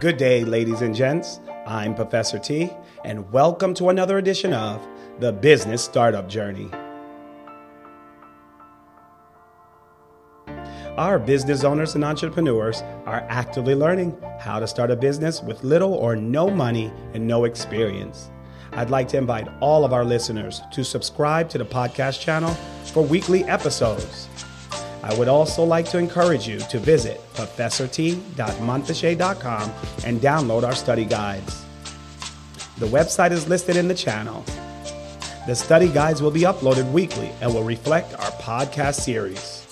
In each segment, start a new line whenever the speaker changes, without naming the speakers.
Good day, ladies and gents. I'm Professor T, and welcome to another edition of The Business Startup Journey. Our business owners and entrepreneurs are actively learning how to start a business with little or no money and no experience. I'd like to invite all of our listeners to subscribe to the podcast channel for weekly episodes. I would also like to encourage you to visit professorT.monfichet.com and download our study guides. The website is listed in the channel. The study guides will be uploaded weekly and will reflect our podcast series.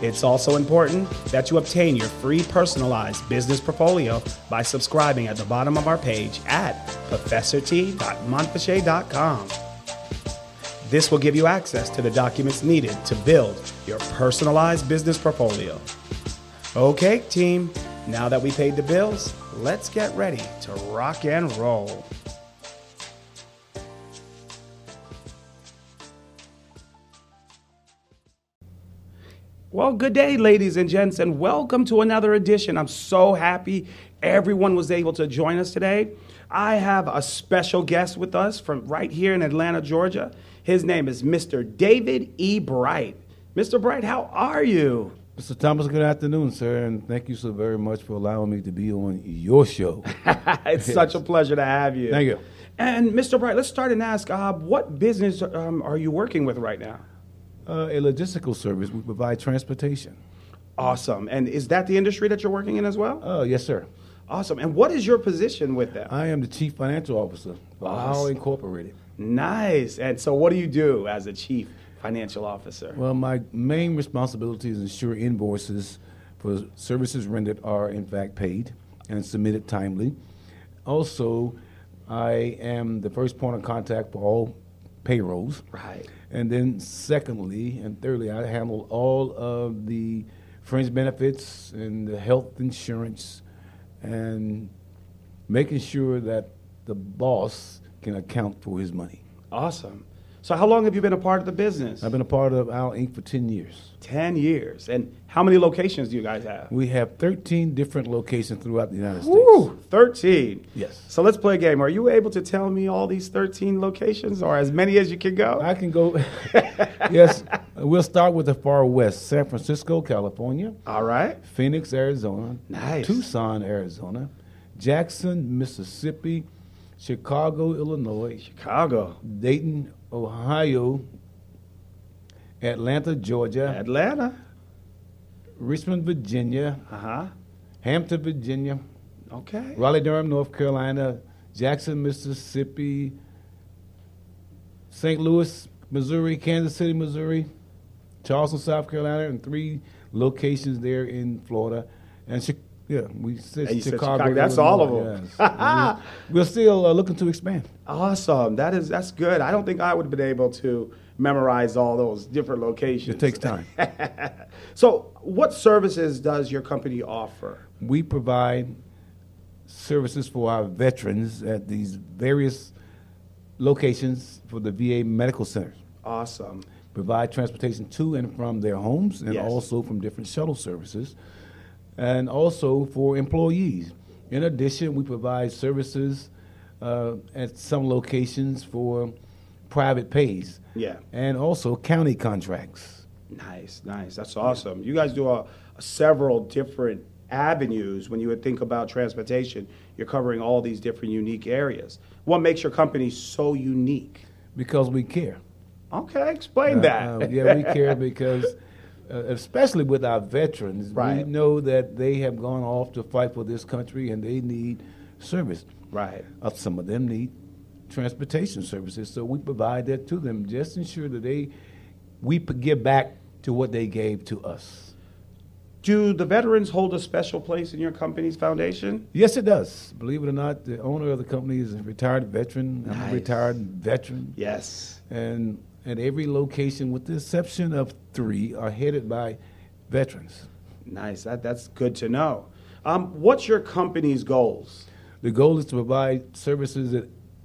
It's also important that you obtain your free personalized business portfolio by subscribing at the bottom of our page at professorT.monfichet.com. This will give you access to the documents needed to build your personalized business portfolio. Okay, team, now that we paid the bills, let's get ready to rock and roll. Well, good day, ladies and gents, and welcome to another edition. I'm so happy everyone was able to join us today. I have a special guest with us from right here in Atlanta, Georgia. His name is Mr. David E. Bright. Mr. Bright, how are you?
Mr. Thomas, good afternoon, sir, and thank you so very much for allowing me to be on your show.
it's yes. such a pleasure to have you.
Thank you.
And Mr. Bright, let's start and ask, uh, what business um, are you working with right now?
Uh, a logistical service. We provide transportation.
Awesome. And is that the industry that you're working in as well?
Oh, uh, yes, sir.
Awesome. And what is your position with that?
I am the chief financial officer for awesome. Incorporated.
Nice. And so, what do you do as a chief financial officer?
Well, my main responsibility is ensure invoices for services rendered are in fact paid and submitted timely. Also, I am the first point of contact for all payrolls.
Right.
And then, secondly and thirdly, I handle all of the fringe benefits and the health insurance and making sure that the boss can account for his money.
Awesome. So, how long have you been a part of the business?
I've been a part of Owl Inc. for 10 years.
10 years. And how many locations do you guys have?
We have 13 different locations throughout the United
Woo, States. 13.
Yes.
So, let's play a game. Are you able to tell me all these 13 locations or as many as you can go?
I can go. yes. We'll start with the far west San Francisco, California.
All right.
Phoenix, Arizona.
Nice.
Tucson, Arizona. Jackson, Mississippi. Chicago, Illinois.
Chicago.
Dayton, Ohio, Atlanta, Georgia,
Atlanta,
Richmond, Virginia,
uh-huh.
Hampton, Virginia,
okay,
Raleigh, Durham, North Carolina, Jackson, Mississippi, St. Louis, Missouri, Kansas City, Missouri, Charleston, South Carolina, and three locations there in Florida, and Chicago. Yeah, we said Chicago,
Chicago. That's all of them.
Yes. we're still uh, looking to expand.
Awesome. That is that's good. I don't think I would have been able to memorize all those different locations.
It takes time.
so, what services does your company offer?
We provide services for our veterans at these various locations for the VA medical centers.
Awesome.
Provide transportation to and from their homes and
yes.
also from different shuttle services and also for employees. In addition, we provide services uh, at some locations for private pays.
Yeah.
And also county contracts.
Nice, nice. That's awesome. You guys do a, a several different avenues when you would think about transportation. You're covering all these different unique areas. What makes your company so unique?
Because we care.
Okay, explain uh, that.
Uh, yeah, we care because uh, especially with our veterans,
right.
we know that they have gone off to fight for this country and they need service.
Right.
Uh, some of them need transportation services, so we provide that to them. Just ensure that they we give back to what they gave to us.
Do the veterans hold a special place in your company's foundation?
Yes, it does. Believe it or not, the owner of the company is a retired veteran.
Nice.
I'm a retired veteran.
Yes.
And at every location, with the exception of three, are headed by veterans.
Nice. That, that's good to know. Um, what's your company's goals?
The goal is to provide services at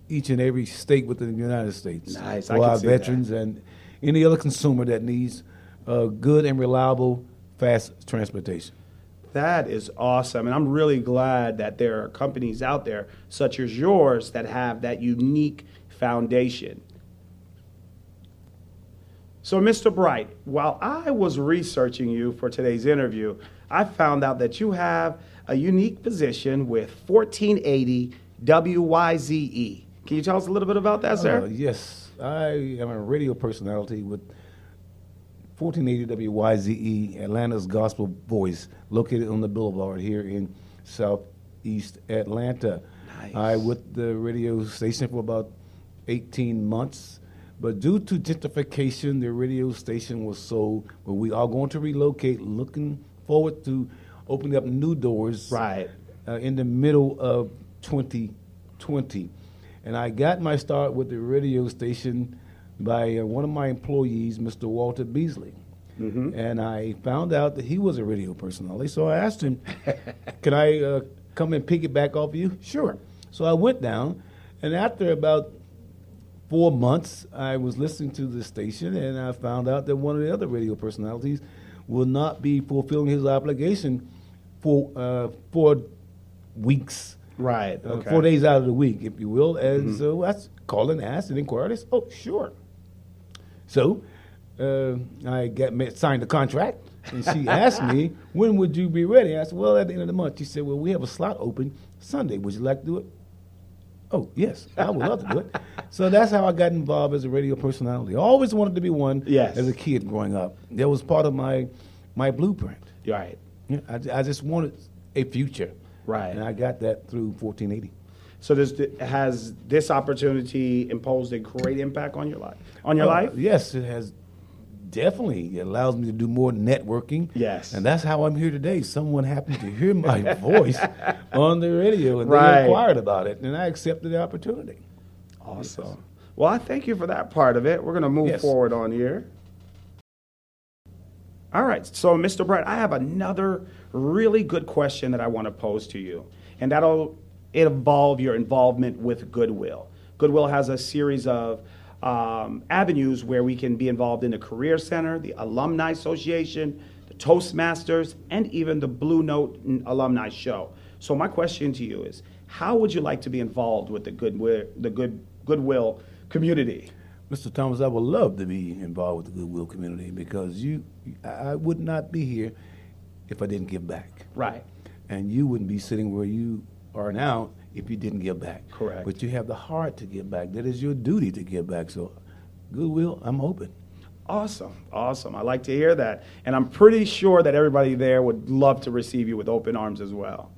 each and every state within the United States
nice.
for our veterans that. and any other consumer that needs uh, good and reliable, fast transportation.
That is awesome. And I'm really glad that there are companies out there, such as yours, that have that unique foundation. So, Mr. Bright, while I was researching you for today's interview, I found out that you have a unique position with 1480 WYZE. Can you tell us a little bit about that, sir?
Uh, yes, I am a radio personality with 1480 WYZE, Atlanta's gospel voice, located on the boulevard here in southeast Atlanta.
Nice.
I with the radio station for about 18 months. But due to gentrification, the radio station was sold. But we are going to relocate, looking forward to opening up new doors
Right.
uh, in the middle of 2020. And I got my start with the radio station by uh, one of my employees, Mr. Walter Beasley. Mm-hmm. And I found out that he was a radio personality. So I asked him, Can I uh, come and pick it back off you? Sure. So I went down, and after about four months, I was listening to the station, and I found out that one of the other radio personalities will not be fulfilling his obligation for uh, four weeks,
Right.
uh,
Okay. Mm-hmm.
four days out of the week, if you will. And so I called and asked and inquired. I said, "Oh, sure." So uh, I got ma- signed the contract, and she asked me, "When would you be ready?" I said, "Well, at the end of the month." She said, "Well, we have a slot open Sunday. Would you like to do it?" Oh, yes, I would love to do it. So that's how I got involved as a radio personality. I always wanted to be one
Yes.
as a kid growing up. That was part of my my blueprint.
Right.
Yeah, I, I just wanted a future.
Right.
And I got that through 1480.
So this has this opportunity imposed a great impact on your life? On your
Uh,
life?
Yes, it has definitely. It allows me to do more networking.
Yes.
And that's how I'm here today. Someone happened to hear my voice on the radio and
Right.
they inquired about it, and I accepted the opportunity.
Awesome. Well, I thank you for that part of it. We're going to move
Yes.
forward on here. All right. So, Mr. Brett, I have another really good question that I want to pose to you, and that'll involve your involvement with Goodwill. Goodwill has a series of um, avenues where we can be involved in the Career Center, the Alumni Association, the Toastmasters, and even the Blue Note Alumni Show. So, my question to you is how would you like to be involved with the Goodwill, the good, Goodwill community?
Mr. Thomas, I would love to be involved with the Goodwill community because you, I I would not be here if I didn't give back.
Right.
And you wouldn't be sitting where you are now if you didn't give back.
Correct.
But you have the heart to give back. That is your duty to give back. So, Goodwill, I'm open.
Awesome. Awesome. I like to hear that. And I'm pretty sure that everybody there would love to receive you with open arms as well.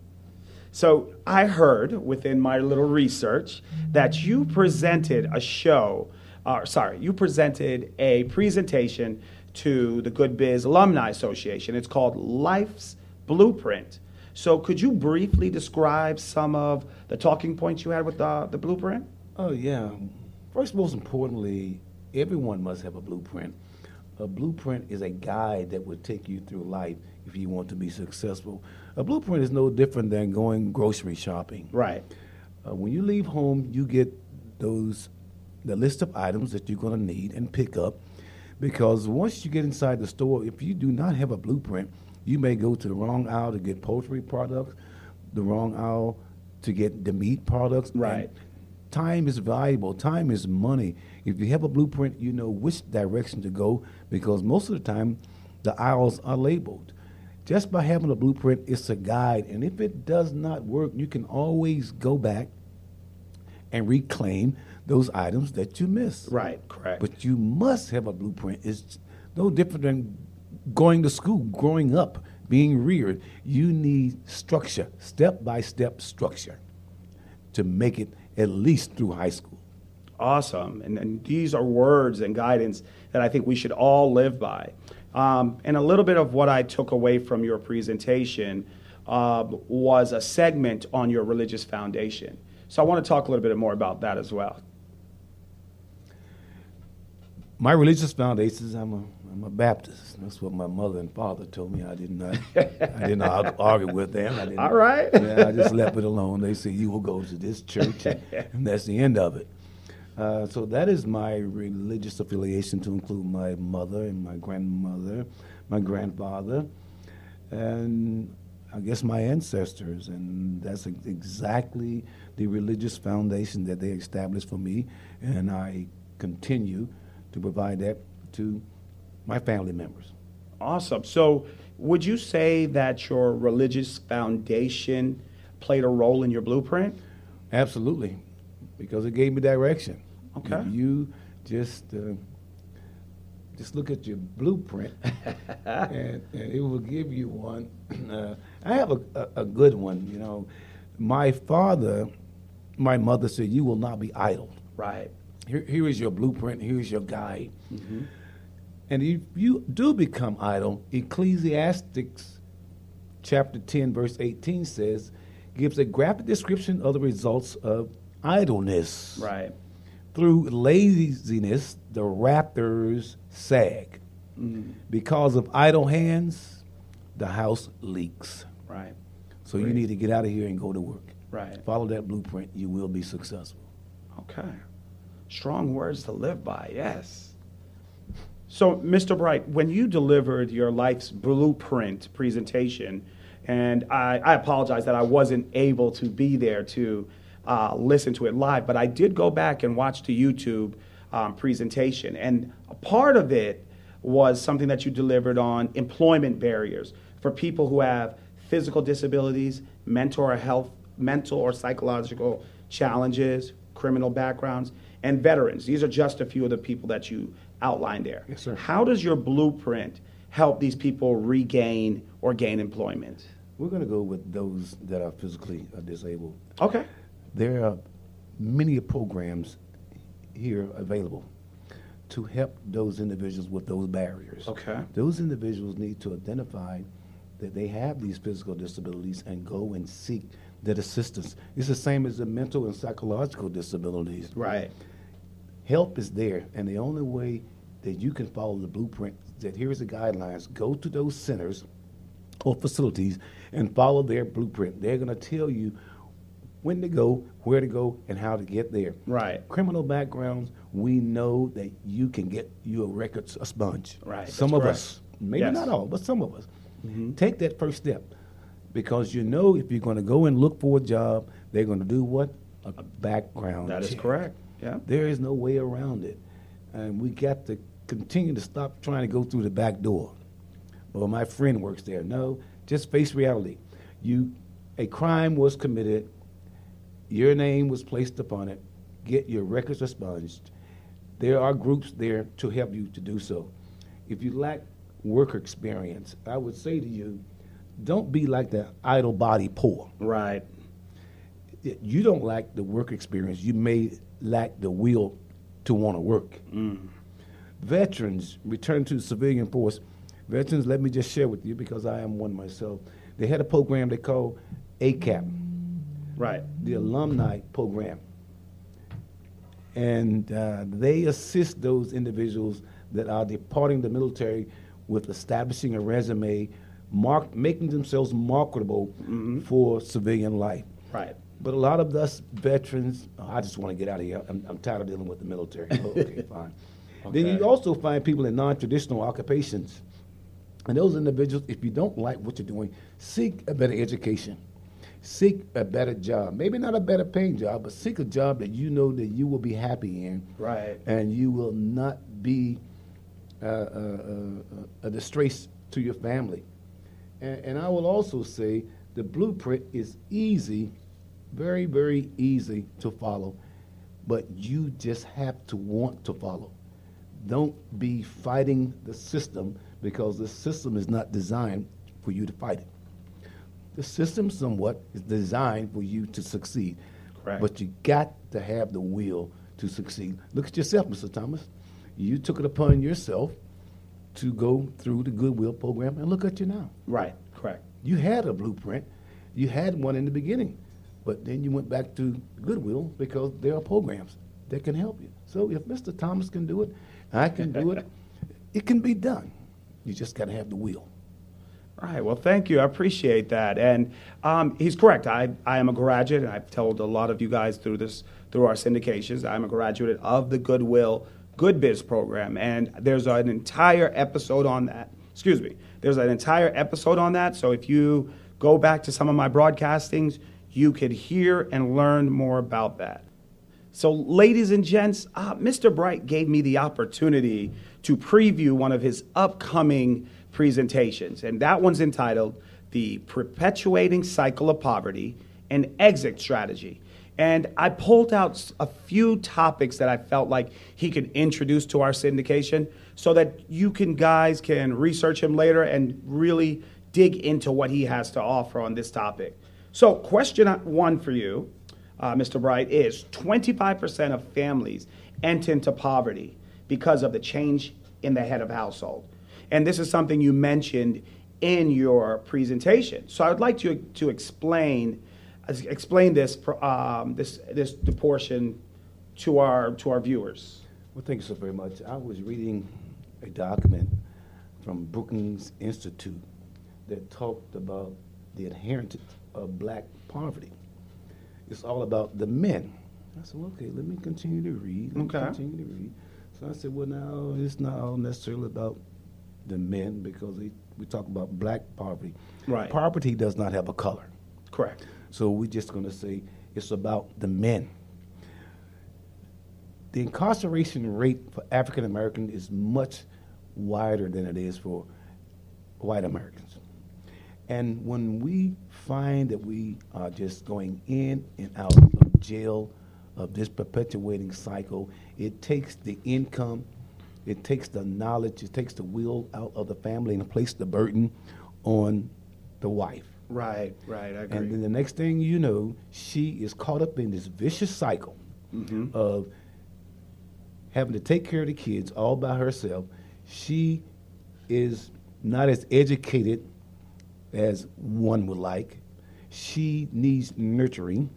So I heard within my little research that you presented a show, uh, sorry, you presented a presentation to the Good Biz Alumni Association. It's called Life's Blueprint. So could you briefly describe some of the talking points you had with the, the blueprint?
Oh, yeah. First, most importantly, everyone must have a blueprint. A blueprint is a guide that will take you through life if you want to be successful. A blueprint is no different than going grocery shopping.
Right.
Uh, when you leave home, you get those the list of items that you're going to need and pick up. Because once you get inside the store, if you do not have a blueprint, you may go to the wrong aisle to get poultry products, the wrong aisle to get the meat products.
Right.
Time is valuable. Time is money. If you have a blueprint, you know which direction to go because most of the time the aisles are labeled. Just by having a blueprint, it's a guide. And if it does not work, you can always go back and reclaim those items that you missed.
Right. Correct.
But you must have a blueprint. It's no different than going to school, growing up, being reared. You need structure, step by step structure, to make it at least through high school.
Awesome. And, and these are words and guidance that I think we should all live by. Um, and a little bit of what I took away from your presentation uh, was a segment on your religious foundation. So I want to talk a little bit more about that as well.
My religious foundations, I'm a, I'm a Baptist. That's what my mother and father told me. I did not, I did not argue with them. I didn't,
All right.
yeah, I just left it alone. They said you will go to this church, and, and that's the end of it. Uh, so that is my religious affiliation to include my mother and my grandmother, my grandfather, and I guess, my ancestors, and that's exactly the religious foundation that they established for me, and I continue to provide that to my family members.
Awesome. So, would you say that your religious foundation played a role in your blueprint?
Absolutely, because it gave me direction.
Okay.
If you just uh, just look at your blueprint, and, and, it will give you one. Uh, I have a, a, a, good one. You know, my father, my mother said, "You will not be idle."
Right.
Here, here is your blueprint. Here is your guide. Mm-hmm. And if you do become idle, Ecclesiastics chapter 10, verse 18 says, gives a graphic description of the results of idleness.
Right.
Through laziness, the rafters sag. Mm. Because of idle hands, the house leaks.
Right.
So Great. you need to get out of here and go to work.
Right.
Follow that blueprint. You will be successful.
Okay. Strong words to live by, yes. So, Mr. Bright, when you delivered your life's blueprint presentation, and I, I apologize that I wasn't able to be there to uh, listen to it live, but I did go back and watch the YouTube um, presentation. And a part of it was something that you delivered on employment barriers for people who have physical disabilities, mental or health, mental or psychological challenges, criminal backgrounds, and veterans. These are just a few of the people that you outlined there.
Yes, sir.
How does your blueprint help these people regain or gain employment?
We're going to go with those that are physically disabled.
Okay.
There are many programs here available to help those individuals with those barriers.
Okay.
Those individuals need to identify that they have these physical disabilities and go and seek that assistance. It's the same as the mental and psychological disabilities.
Right
help is there, and the only way that you can follow the blueprint that here's the guidelines. Go to those centers or facilities and follow their blueprint. They're going to tell you when to go, where to go, and how to get there.
Right.
Criminal backgrounds, we know that you can get your records a sponge.
Right.
Some
That's
of
correct.
us, maybe
yes.
not all, but some of us,
mm-hmm.
take that first step because you know if you're going to go and look for a job, they're going to do what? A background.
That
check.
is correct. Yeah.
There is no way around it. And we got to continue to stop trying to go through the back door. Well, my friend works there. No, just face reality. You, a crime was committed. Your name was placed upon it. Get your records expunged. There are groups there to help you to do so. If you lack work experience, I would say to you, don't be like the idle body poor.
Right.
You don't lack the work experience. You may lack the will to want to work.
Mm.
Veterans return to the civilian force. Veterans, let me just share with you because I am one myself. They had a program they call ACAP,
right?
The alumni program, and uh, they assist those individuals that are departing the military with establishing a resume, mark, making themselves marketable
mm-hmm.
for civilian life.
Right.
But a lot of us veterans, oh, I just want to get out of here. I'm, I'm tired of dealing with the military. Oh, okay, fine. Okay. Then you also find people in non-traditional occupations. And those individuals, if you don't like what you're doing, seek a better education. Seek a better job. Maybe not a better paying job, but seek a job that you know that you will be happy in.
Right.
And you will not be uh, uh, uh, a disgrace to your family. And, and I will also say the blueprint is easy very, very easy to follow, but you just have to want to follow. Don't be fighting the system because the system is not designed for you to fight it. The system, somewhat, is designed for you to succeed.
Correct.
But you got to have the will to succeed. Look at yourself, Mr. Thomas. You took it upon yourself to go through the Goodwill program, and look at you now.
Right, correct.
You had a blueprint. You had one in the beginning. But then you went back to Goodwill because there are programs that can help you. So if Mr. Thomas can do it, I can do it. It can be done. You just got to have the will.
All right. Well, thank you. I appreciate that. And um, he's correct. I, I am a graduate, and I've told a lot of you guys through this through our syndications. I'm a graduate of the Goodwill Good Biz program, and there's an entire episode on that. Excuse me. There's an entire episode on that. So if you go back to some of my broadcastings, you could hear and learn more about that. So, ladies and gents, uh, Mr. Bright gave me the opportunity to preview one of his upcoming presentations, and that one's entitled The Perpetuating Cycle of Poverty and Exit Strategy. And I pulled out a few topics that I felt like he could introduce to our syndication so that you can guys can research him later and really dig into what he has to offer on this topic. So, question one for you, uh, Mr. Bright, is 25% of families enter into poverty because of the change in the head of household. And this is something you mentioned in your presentation. So, I would like to, to explain explain this um, this this portion to our to our viewers.
Well, thank you so very much. I was reading a document from Brookings Institute that talked about the inheritance of black poverty. It's all about the men. I said, well, okay, let me continue to read. Let
okay.
continue to read. So I said, well, now it's not all necessarily about the men because they, we talk about black poverty.
Right.
Poverty does not have a color.
Correct.
So we're just going to say it's about the men. The incarceration rate for African Americans is much wider than it is for white Americans. And when we find that we are just going in and out of jail of this perpetuating cycle, it takes the income, it takes the knowledge, it takes the will out of the family and place the burden on the wife.
Right, right, I agree.
And then the next thing you know, she is caught up in this vicious cycle mm-hmm. of having to take care of the kids all by herself. She is not as educated as one would like. She needs nurturing.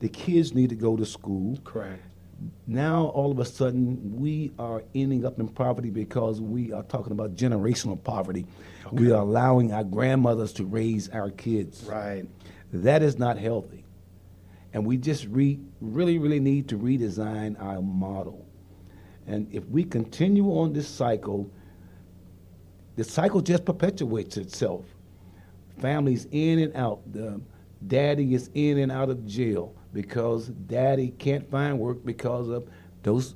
The kids need to go to school.
Correct.
Now, all of a sudden, we are ending up in poverty because we are talking about generational poverty. Okay. We are allowing our grandmothers to raise our kids.
Right.
That is not healthy. And we just re- really, really need to redesign our model. And if we continue on this cycle, the cycle just perpetuates itself. Families in and out. The daddy is in and out of jail because daddy can't find work because of those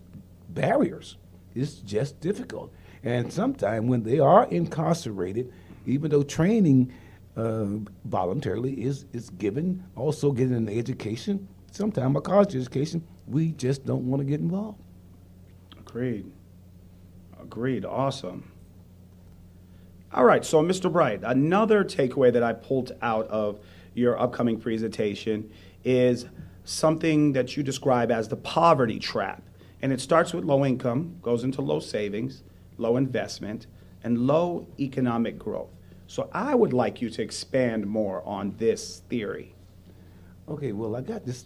barriers. It's just difficult. And sometimes when they are incarcerated, even though training uh, voluntarily is, is given, also getting an education, sometimes a college education, we just don't want to get involved.
Agreed. Agreed. Awesome. All right, so Mr. Bright, another takeaway that I pulled out of your upcoming presentation is something that you describe as the poverty trap. And it starts with low income, goes into low savings, low investment, and low economic growth. So I would like you to expand more on this theory.
Okay, well, I got this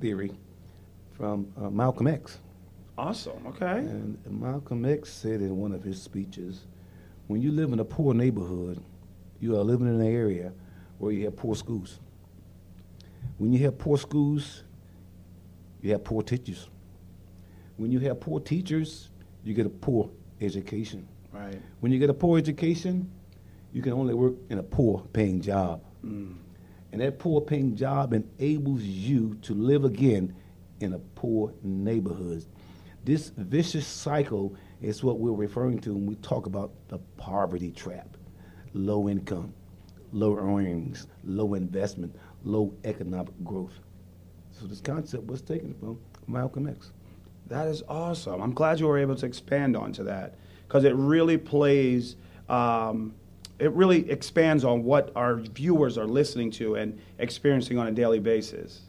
theory from uh, Malcolm X.
Awesome, okay.
And Malcolm X said in one of his speeches when you live in a poor neighborhood, you are living in an area where you have poor schools. When you have poor schools, you have poor teachers. When you have poor teachers, you get a poor education.
Right.
When you get a poor education, you can only work in a poor paying job. Mm. And that poor paying job enables you to live again in a poor neighborhood. This vicious cycle is what we're referring to when we talk about the poverty trap low income, low earnings, low investment, low economic growth. So this concept was taken from Malcolm X.
That is awesome. I'm glad you were able to expand onto that because it really plays, um, it really expands on what our viewers are listening to and experiencing on a daily basis.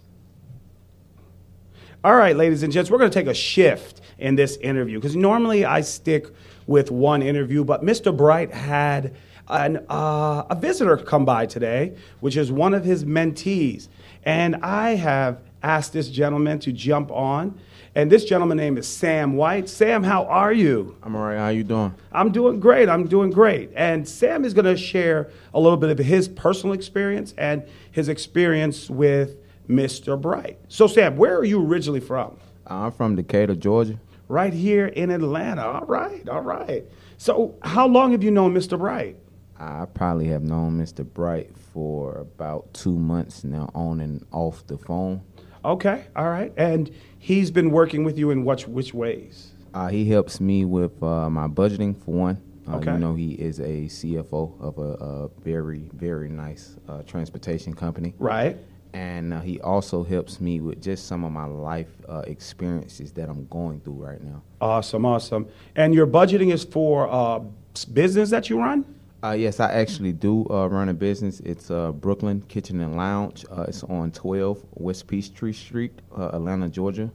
All right, ladies and gents, we're going to take a shift in this interview because normally I stick with one interview, but Mr. Bright had an, uh, a visitor come by today, which is one of his mentees. And I have asked this gentleman to jump on. And this gentleman name is Sam White. Sam, how are you?
I'm all right. How are you doing?
I'm doing great. I'm doing great. And Sam is going to share a little bit of his personal experience and his experience with Mr. Bright. So, Sam, where are you originally from?
I'm from Decatur, Georgia.
Right here in Atlanta. All right, all right. So, how long have you known Mr. Bright?
I probably have known Mr. Bright for about two months now, on and off the phone.
Okay, all right. And he's been working with you in which which ways?
Uh, he helps me with uh, my budgeting for one. Uh,
Okay.
You know, he is a CFO of a, a very, very nice uh, transportation company.
Right.
And uh, he also helps me with just some of my life uh, experiences that I'm going through right now.
Awesome, awesome. And your budgeting is for uh, business that you run?
Uh, yes, I actually do uh, run a business. It's uh, Brooklyn Kitchen and Lounge. Uh, it's on 12 West Peachtree Street, uh, Atlanta, Georgia.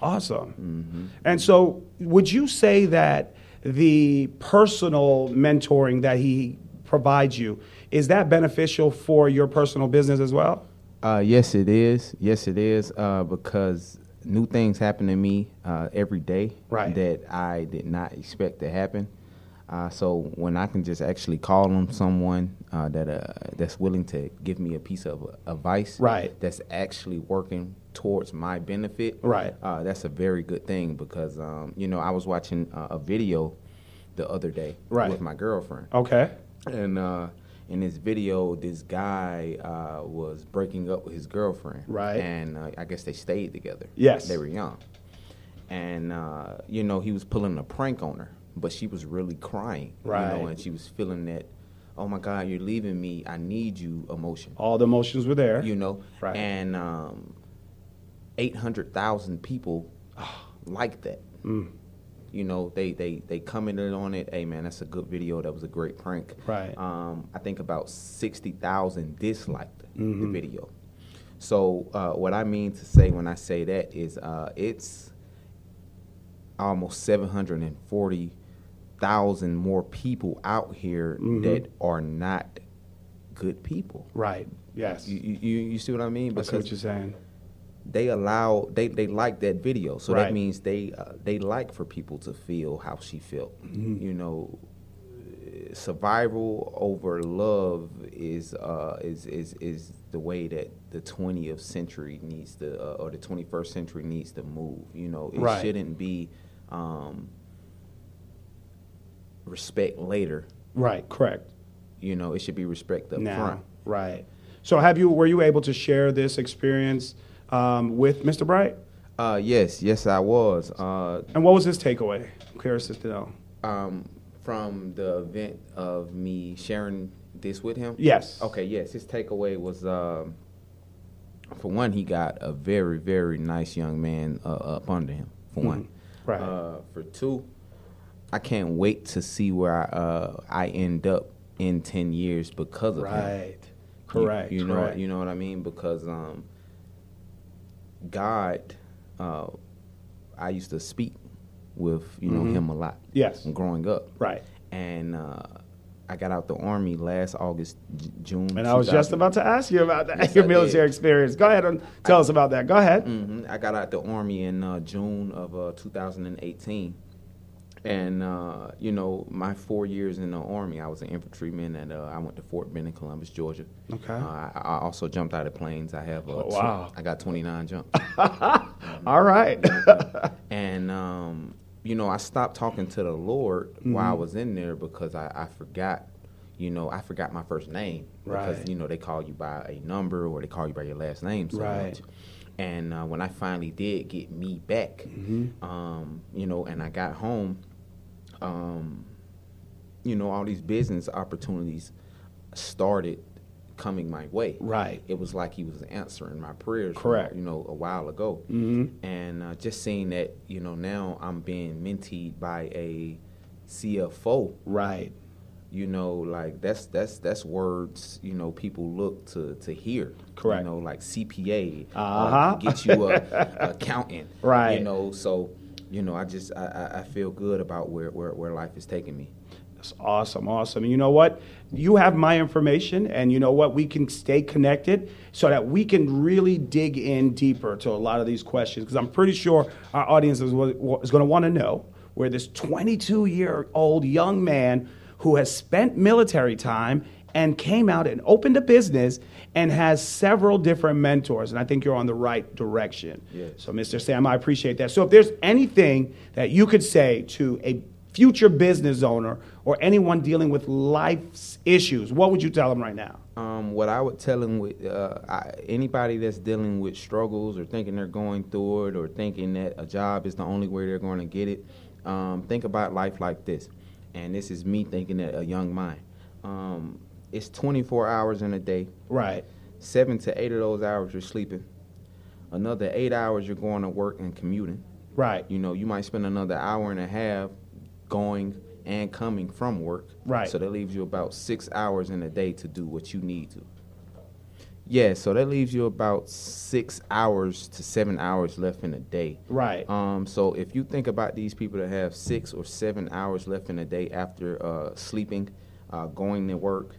Awesome. And so, would you say that the personal mentoring that he provides you is that beneficial for your personal business as well?
Uh, yes, it is. Yes, it is. Uh, because new things happen to me uh, every day
Right.
that I did not expect to happen. Uh, so when I can just actually call on someone uh, that uh, that's willing to give me a piece of advice,
Right.
that's actually working towards my benefit,
Right.
Uh, that's a very good thing because um, you know I was watching uh, a video the other day
Right.
with my girlfriend,
Okay.
and uh, in this video, this guy uh, was breaking up with his girlfriend.
Right.
And uh, I guess they stayed together.
Yes.
They were young. And, uh, you know, he was pulling a prank on her, but she was really crying. You know, and she was feeling that, oh my God, you're leaving me. I need you emotion.
All the emotions were there.
You know?
Right.
And um, 800,000 people like that.
Mm.
You know, they, they, they commented on it. Hey, man, that's a good video. That was a great prank.
Right.
Um, I think about 60,000 disliked
Mm-hmm.
the video. So, uh, what I mean to say when I say that is uh, it's almost 740,000 more people out here
Mm-hmm.
that are not good people.
Right. Yes.
You, you, you see what I mean?
I see what you're saying.
they allow they, they like that video so
Right.
that means they uh, they like for people to feel how she felt
Mm-hmm.
you know survival over love is uh is is is the way that the 20th century needs to uh, or the 21st century needs to move you know it
Right.
shouldn't be um respect later
Right. Correct.
you know it should be respect up
now.
front
Right. So, have you were you able to share this experience um, with Mr. Bright?
uh yes yes i was uh
And what was his takeaway? I'm curious to know.
um, from the event of me sharing this with him?
Yes.
Okay, yes. His takeaway was, um, for one, he got a very, very nice young man uh, up under him, for one.
Mm-hmm. Right.
Uh, for two, I can't wait to see where I, uh, I end up in 10 years because of him.
Right.
You-
Correct.
You, know,
correct.
you know what I mean? Because um, God, uh, I used to speak with you know him a lot.
Mm-hmm. Yes.
growing up.
Right.
And uh, I got out the army last August, J- June.
And I was just about to ask you about that,
Yes,
your
I
military
did.
experience. Go ahead and tell us about that. Go ahead.
Mhm. I got out the army in uh, June of uh, 2018. And uh, you know, my four years in the army, I was an infantryman, and uh, I went to Fort Benning, Columbus, Georgia.
Okay.
Uh, I, I also jumped out of planes. I have.
Oh,
tw-
wow.
I got 29 jumps.
All right.
and um, you know, I stopped talking to the Lord while I
Mm-hmm.
was in there because I, I forgot, you know, I forgot my first name because
Right.
you know they call you by a number or they call you by your last name so
Right.
much. And uh, when I finally did get me back,
Mm-hmm.
um, you know, and I got home, um, you know, all these business opportunities started coming my way.
Right.
It was like he was answering my prayers.
Correct.
you know, a while ago.
Mm-hmm.
And uh, just seeing that, you know, now I'm being mentored by a CFO.
right.
You know, like that's that's that's words. You know, people look to to hear.
Correct.
You know, like CPA. uh,
Uh-huh.
get you a accountant.
Right.
You know, so you know, I just I, I, feel good about where, where where life is taking me.
That's awesome, awesome. And you know what? You have my information, and you know what? We can stay connected so that we can really dig in deeper to a lot of these questions because I'm pretty sure our audience is, is going to want to know where this 22 year old young man who has spent military time and came out and opened a business and has several different mentors. And I think you're on the right direction.
Yes.
So, Mr. Sam, I appreciate that. So, if there's anything that you could say to a future business owner or anyone dealing with life's issues, what would you tell them right now?
Um, what I would tell them with uh, I, anybody that's dealing with struggles or thinking they're going through it or thinking that a job is the only way they're going to get it, um, think about life like this. And this is me thinking that a young mind. Um, it's 24 hours in a day.
Right.
Seven to eight of those hours you're sleeping. Another eight hours you're going to work and commuting.
Right.
You know, you might spend another hour and a half going and coming from work.
Right.
So that leaves you about six hours in a day to do what you need to. Yeah, so that leaves you about six hours to seven hours left in a day.
Right.
Um, so if you think about these people that have six or seven hours left in a day after uh, sleeping, uh, going to work,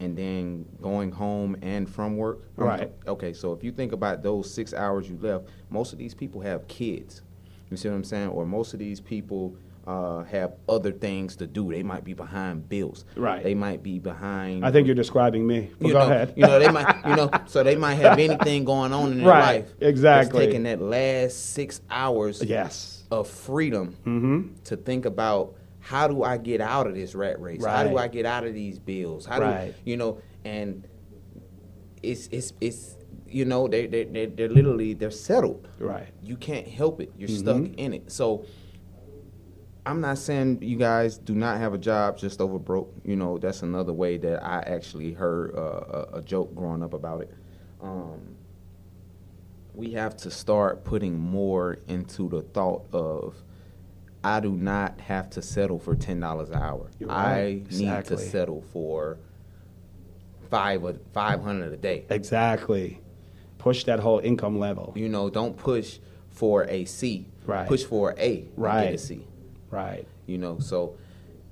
and then going home and from work.
Right.
Okay, so if you think about those six hours you left, most of these people have kids. You see what I'm saying? Or most of these people uh, have other things to do. They might be behind bills.
Right.
They might be behind.
I think you're describing me. But
you
go
know,
ahead.
you know, they might, you know, so they might have anything going on in their
Right,
life.
exactly.
Taking that last six hours
yes.
of freedom
Mm-hmm.
to think about how do I get out of this rat race? How do I get out of these bills? How
Right.
do you know? And it's it's it's you know they they they they're literally they're settled.
Right.
You can't help it. You're
Mhm.
stuck in it. So I'm not saying you guys do not have a job just over broke. You know that's another way that I actually heard uh, a, a joke growing up about it. Um, we have to start putting more into the thought of I do not have to settle for ten dollars an hour.
You're
I
right.
need to settle for five or five hundred a day.
Exactly. Push that whole income level.
You know, don't push for a C.
Right.
Push for a
Right.
Get a C.
Right.
You know, so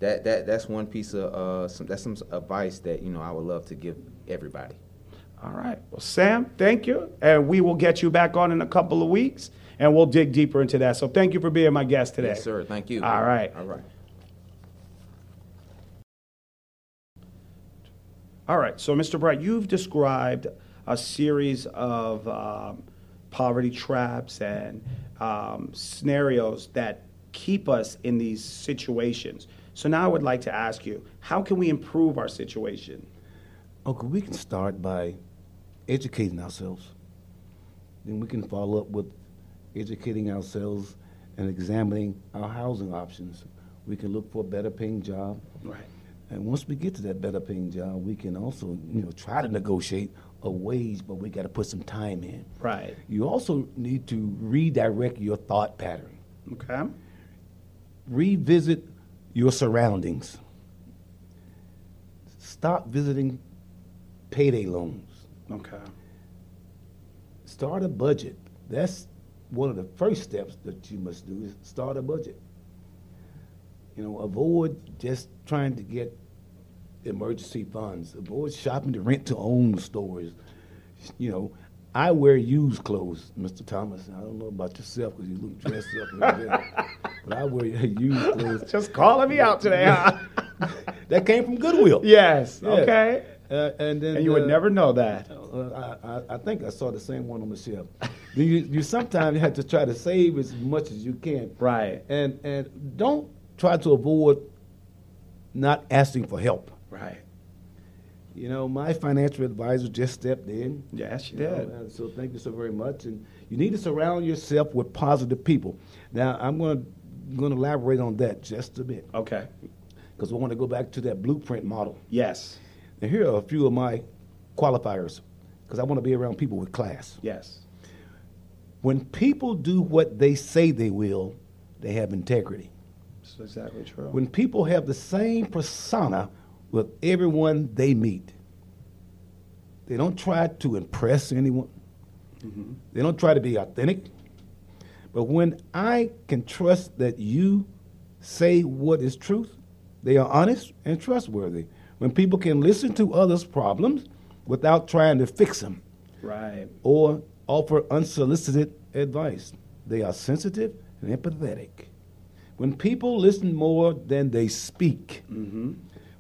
that that that's one piece of uh, some that's some advice that you know I would love to give everybody.
All right. Well, Sam, thank you. And we will get you back on in a couple of weeks and we'll dig deeper into that. So thank you for being my guest today.
Yes, sir. Thank you.
All right.
All right.
All right. So, Mr. Bright, you've described a series of um, poverty traps and um, scenarios that keep us in these situations. So now I would like to ask you, how can we improve our situation?
Okay, we can start by educating ourselves. Then we can follow up with educating ourselves and examining our housing options. We can look for a better paying job.
Right.
And once we get to that better paying job, we can also, you know, try to negotiate a wage, but we got to put some time in.
Right.
You also need to redirect your thought pattern.
Okay.
Revisit your surroundings. Stop visiting payday loans.
Okay.
Start a budget. That's one of the first steps that you must do is start a budget. You know, avoid just trying to get emergency funds. Avoid shopping to rent to own stores. You know, I wear used clothes, Mr. Thomas. I don't know about yourself because you look dressed up but I wear used clothes.
Just calling me out today, huh?
that came from Goodwill.
yes.
Yeah.
Okay.
Uh, and then
And you would
uh,
never know that.
uh, I, I, I think I saw the same one on the shelf. you, you sometimes have to try to save as much as you can,
Right.
and and don't try to avoid not asking for help.
Right.
You know, my financial advisor just stepped in.
Yes,
know,
did.
and so thank you so very much. And you need to surround yourself with positive people. Now I'm going to going to elaborate on that just a bit
Okay.
because I want to go back to that blueprint model.
Yes.
And here are a few of my qualifiers because I want to be around people with class.
Yes.
When people do what they say they will, they have integrity.
That's exactly true.
When people have the same persona with everyone they meet, they don't try to impress anyone. Mm-hmm. They don't try to be authentic. But when I can trust that you say what is truth, they are honest and trustworthy. When people can listen to others' problems without trying to fix them,
right.
or offer unsolicited advice. They are sensitive and empathetic. When people listen more than they speak, mm-hmm.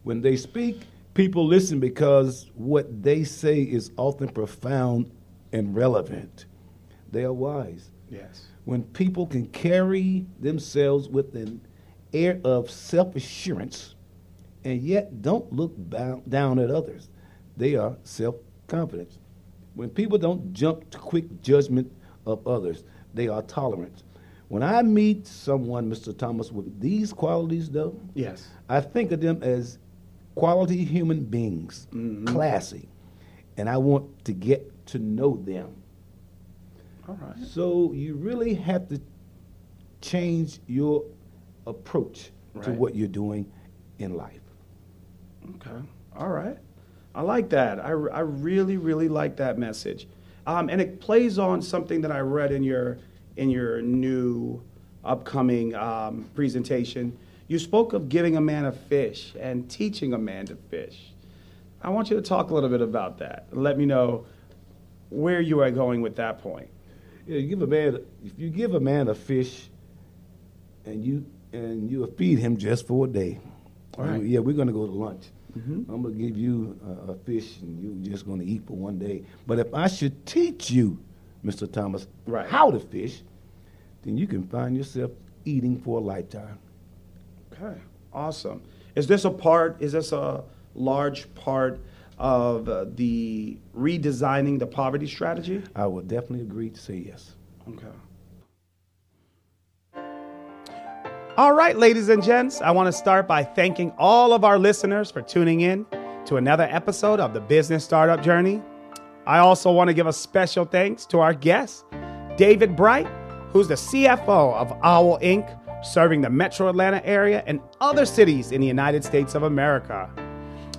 when they speak, people listen because what they say is often profound and relevant. They are wise.
Yes.
When people can carry themselves with an air of self assurance and yet don't look down at others. They are self confident. When people don't jump to quick judgment of others, they are tolerant. When I meet someone, Mr. Thomas, with these qualities, though,
Yes.
I think of them as quality human beings, mm-hmm. classy, and I want to get to know them.
All right.
So you really have to change your approach to what you're doing in life.
Okay. All right. I like that. I, I really, really like that message. Um, and it plays on something that I read in your in your new upcoming um, presentation. You spoke of giving a man a fish and teaching a man to fish. I want you to talk a little bit about that. Let me know where you are going with that point.
Yeah, you give a man if you give a man a fish, and you and you feed him just for a day.
All right.
Yeah, we're gonna go to lunch.
Mhm.
I'm gonna give you a, a fish, and you're just gonna eat for one day. But if I should teach you, Mr. Thomas,
Right.
how to fish, then you can find yourself eating for a lifetime.
Okay, awesome. Is this a part? Is this a large part of uh, the redesigning the poverty strategy?
I would definitely agree to say yes.
Okay. All right, ladies and gents, I want to start by thanking all of our listeners for tuning in to another episode of the Business Startup Journey. I also want to give a special thanks to our guest, David Bright, who's the CFO of Owl Inc., serving the metro Atlanta area and other cities in the United States of America.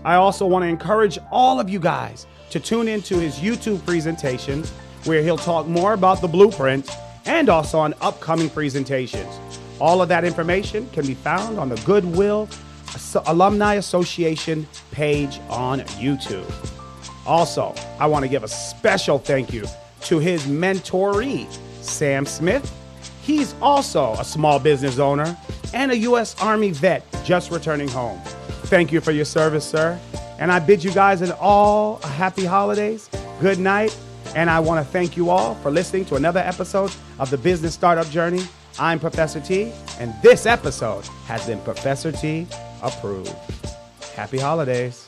I also want to encourage all of you guys to tune into his YouTube presentations where he'll talk more about the blueprint and also on upcoming presentations. All of that information can be found on the Goodwill Alumni Association page on YouTube. Also, I want to give a special thank you to his mentoree, Sam Smith. He's also a small business owner and a U.S. Army vet just returning home. Thank you for your service, sir. And I bid you guys in all a happy holidays, good night, and I want to thank you all for listening to another episode of the Business Startup Journey. I'm Professor T, and this episode has been Professor T approved. Happy holidays.